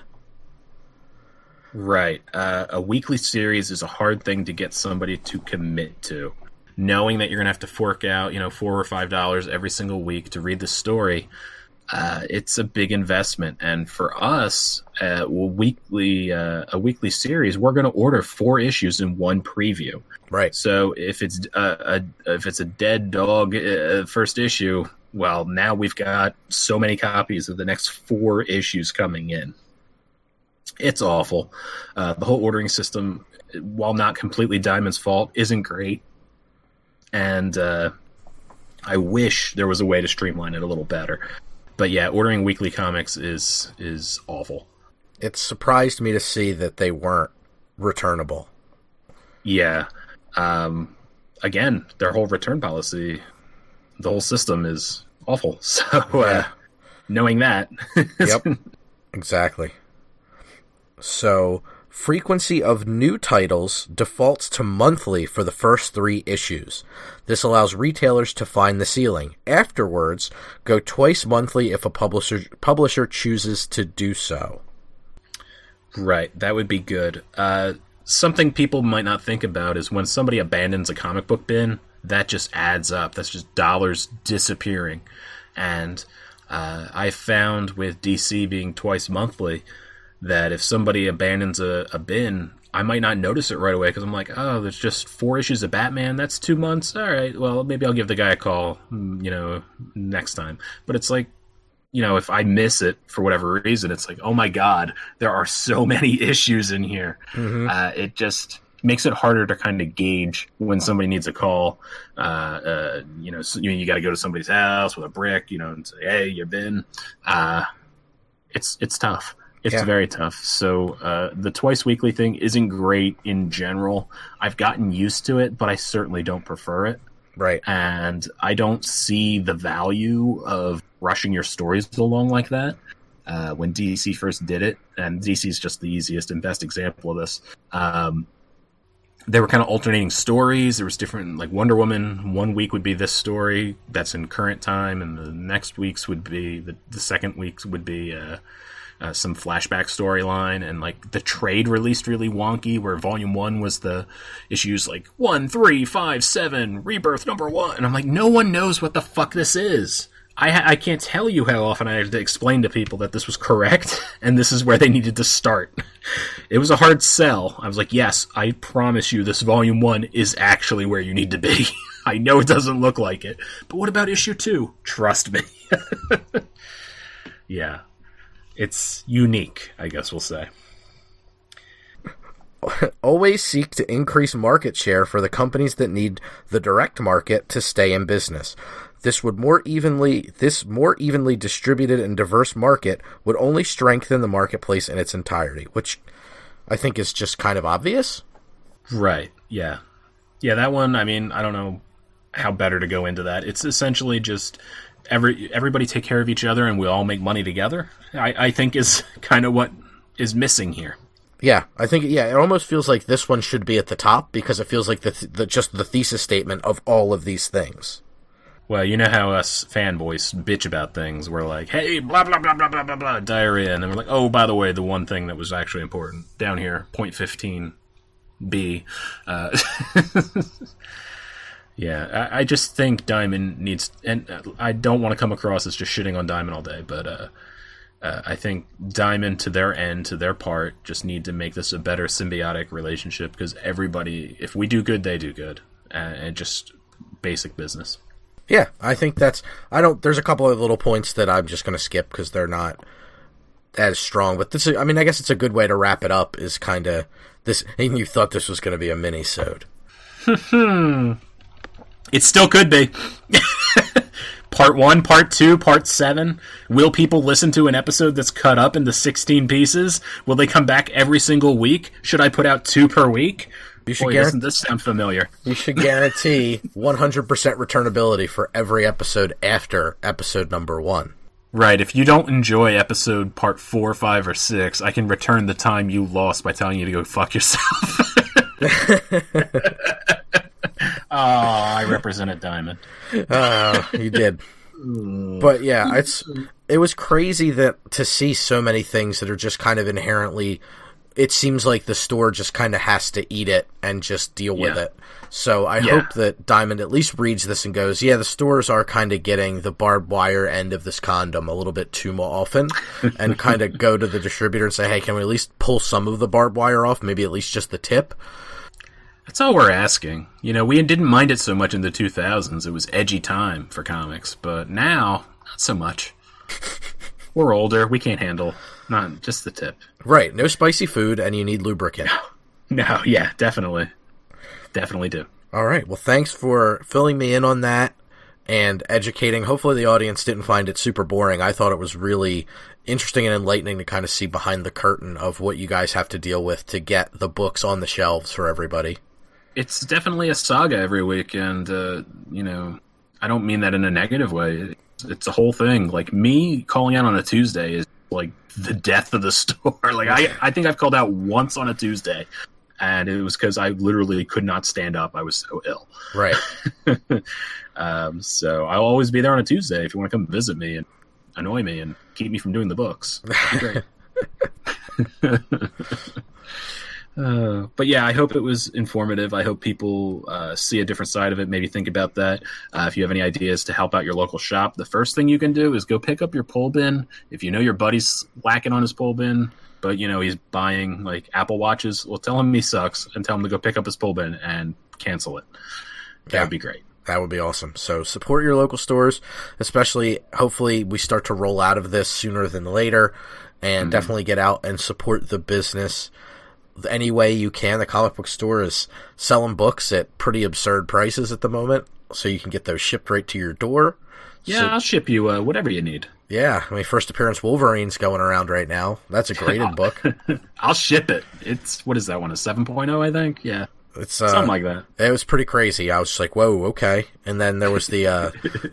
Right. Uh, a weekly series is a hard thing to get somebody to commit to. Knowing that you're going to have to fork out, you know, four or five dollars every single week to read the story, uh, it's a big investment. And for us, uh, weekly uh, a weekly series, we're going to order four issues in one preview. Right. So if it's uh, a if it's a dead dog uh, first issue, well, now we've got so many copies of the next four issues coming in. It's awful. Uh, the whole ordering system, while not completely Diamond's fault, isn't great. And uh, I wish there was a way to streamline it a little better. But yeah, ordering weekly comics is is awful. It surprised me to see that they weren't returnable. Yeah. Um, again, their whole return policy, the whole system is awful. So, uh, knowing that, yep, exactly. So, frequency of new titles defaults to monthly for the first three issues. This allows retailers to find the ceiling. Afterwards, go twice monthly if a publisher publisher chooses to do so. Right, that would be good. Uh, something people might not think about is when somebody abandons a comic book bin, that just adds up. That's just dollars disappearing. And uh, I found with DC being twice monthly that if somebody abandons a, a bin, I might not notice it right away because I'm like, oh, there's just four issues of Batman. That's two months. All right, well, maybe I'll give the guy a call, mm, you know, next time. But it's like, you know, if I miss it for whatever reason, it's like, oh my god, there are so many issues in here. Mm-hmm. Uh, it just makes it harder to kind of gauge when somebody needs a call. Uh, uh, you know, so, you, you got to go to somebody's house with a brick, you know, and say, "Hey, you've been." Uh, it's it's tough. It's yeah. very tough. So uh, the twice weekly thing isn't great in general. I've gotten used to it, but I certainly don't prefer it. Right. And I don't see the value of rushing your stories along like that. Uh, when DC first did it, and DC is just the easiest and best example of this. Um, they were kind of alternating stories. There was different, like Wonder Woman. One week would be this story that's in current time, and the next week's would be the, the second week's would be uh, uh, some flashback storyline. And like the trade released really wonky, where Volume One was the issues like one, three, five, seven, Rebirth number one, and I'm like, no one knows what the fuck this is. I, ha- I can't tell you how often I had to explain to people that this was correct and this is where they needed to start. It was a hard sell. I was like, yes, I promise you this volume one is actually where you need to be. I know it doesn't look like it, but what about issue two? Trust me. yeah. It's unique, I guess we'll say. Always seek to increase market share for the companies that need the direct market to stay in business. This would more evenly this more evenly distributed and diverse market would only strengthen the marketplace in its entirety, which I think is just kind of obvious. Right. Yeah. Yeah, that one, I mean, I don't know how better to go into that. It's essentially just every everybody take care of each other and we all make money together. I, I think is kind of what is missing here. Yeah, I think yeah, it almost feels like this one should be at the top because it feels like the, the just the thesis statement of all of these things. Well, you know how us fanboys bitch about things. We're like, hey, blah, blah, blah, blah, blah, blah, blah, diarrhea. And then we're like, oh, by the way, the one thing that was actually important down here, point 15 B. Uh, yeah, I, I, just think Diamond needs, and I don't want to come across as just shitting on Diamond all day, but uh, uh, I think Diamond, to their end, to their part, just need to make this a better symbiotic relationship because everybody, if we do good, they do good. and just basic business. Yeah, I think that's. I don't. There's a couple of little points that I'm just going to skip because they're not as strong. But this, is, I mean, I guess it's a good way to wrap it up. Is kind of this. And you thought this was going to be a mini sode. it still could be. part one, part two, part seven. Will people listen to an episode that's cut up into 16 pieces? Will they come back every single week? Should I put out two per week? You should Boy, doesn't this sound familiar? You should guarantee 100% returnability for every episode after episode number one. Right. If you don't enjoy episode part four, five, or six, I can return the time you lost by telling you to go fuck yourself. oh, I represented Diamond. Oh, you did. Mm. but yeah, it's it was crazy that to see so many things that are just kind of inherently it seems like the store just kind of has to eat it and just deal with it. So I Yeah. hope that Diamond at least reads this and goes, yeah, the stores are kind of getting the barbed wire end of this condom a little bit too more often, and kind of go to the distributor and say, hey, can we at least pull some of the barbed wire off? Maybe at least just the tip. That's all we're asking. You know, we didn't mind it so much in the 2000s. It was edgy time for comics, but now not so much. we're older. We can't handle not just the tip. Right, no spicy food, and you need lubricant. No, yeah, definitely, definitely do. All right. Well, thanks for filling me in on that and educating. Hopefully, the audience didn't find it super boring. I thought it was really interesting and enlightening to kind of see behind the curtain of what you guys have to deal with to get the books on the shelves for everybody. It's definitely a saga every week, and uh, you know, I don't mean that in a negative way. It's, it's a whole thing. Like me calling out on a Tuesday is like the death of the store. like I, I think I've called out once on a Tuesday, and it was because I literally could not stand up. I was so ill. Right. Um, so I'll always be there on a Tuesday if you want to come visit me and annoy me and keep me from doing the books. Great. Uh, but yeah, I hope it was informative. I hope people uh, see a different side of it. Maybe think about that. Uh, if you have any ideas to help out your local shop, the first thing you can do is go pick up your pull bin. If you know your buddy's lacking on his pull bin, but you know he's buying like Apple watches, well, tell him he sucks and tell him to go pick up his pull bin and cancel it. That Yeah. would be great. That would be awesome. So support your local stores, especially hopefully we start to roll out of this sooner than later and definitely get out and support the business any way you can. The comic book store is selling books at pretty absurd prices at the moment, so you can get those shipped right to your door. Yeah, So- I'll ship you uh, whatever you need. yeah, I mean, first appearance Wolverine's going around right now. That's a graded book. I'll ship it. It's what is that one? A 7.0, I think. Yeah, It's uh, something like that. It was pretty crazy. I was just like, "Whoa, okay." And then there was the uh,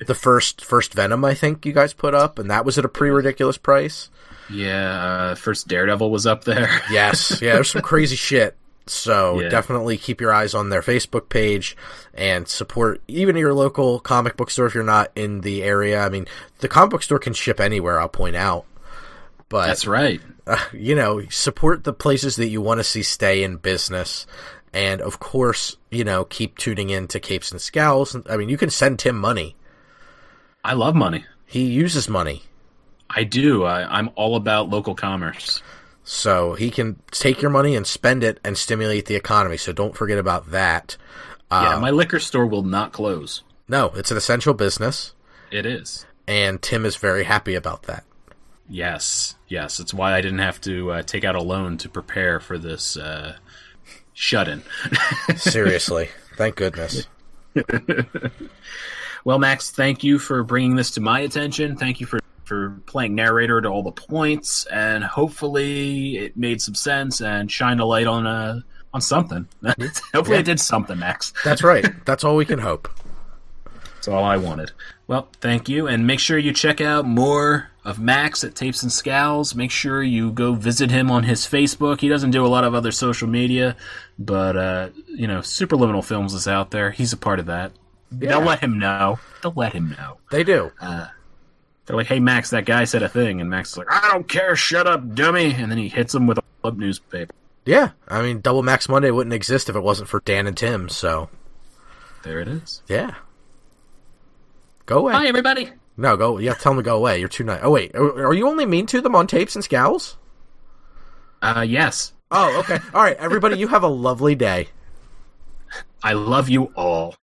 the first first Venom I think you guys put up, and that was at a pretty ridiculous price. Yeah, uh, first Daredevil was up there. Yes, yeah, there's some crazy shit. So Yeah. definitely keep your eyes on their Facebook page and support even your local comic book store if you're not in the area. I mean, the comic book store can ship anywhere. I'll point out, but That's right. uh, you know, support the places that you want to see stay in business. And of course, you know, keep tuning in to Capes and Scowls. I mean, you can send Tim money. I love money. He uses money. I do. I, I'm all about local commerce. So he can take your money and spend it and stimulate the economy. So don't forget about that. yeah, my liquor store will not close. No, it's an essential business. It is. And Tim is very happy about that. Yes, yes. It's why I didn't have to uh, take out a loan to prepare for this uh, shut-in. Seriously. Thank goodness. well, Max, thank you for bringing this to my attention. Thank you for for playing narrator to all the points, and hopefully it made some sense and shined a light on uh, on something. hopefully Yeah. it did something, Max. That's right. That's all we can hope. That's all I wanted. Well, thank you, and make sure you check out more of Max at Capes and Scowls. Make sure you go visit him on his Facebook. He doesn't do a lot of other social media, but uh, you know, Superliminal Films is out there. He's a part of that. They'll let him know. They'll let him know. They do. They're like, "Hey, Max, that guy said a thing," and Max is like, "I don't care. Shut up, dummy!" And then he hits him with a club newspaper. Yeah. I mean, Double Max Monday wouldn't exist if it wasn't for Dan and Tim. So, There it is. yeah. Go away. Hi, everybody. No, go. Yeah, tell them to go away. You're too nice. Oh, wait. Are, are you only mean to them on Capes and Scowls? Uh, yes, Oh, okay. All right, everybody, you have a lovely day. I love you all.